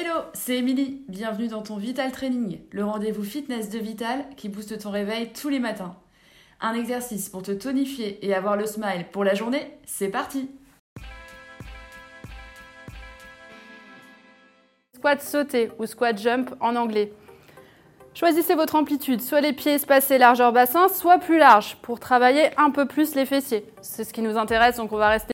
Hello, c'est Émilie. Bienvenue dans ton Vital Training, le rendez-vous fitness de Vital qui booste ton réveil tous les matins. Un exercice pour te tonifier et avoir le smile pour la journée, c'est parti Squat sauté ou squat jump en anglais. Choisissez votre amplitude, soit les pieds espacés largeur bassin, soit plus large, pour travailler un peu plus les fessiers. C'est ce qui nous intéresse, donc on va rester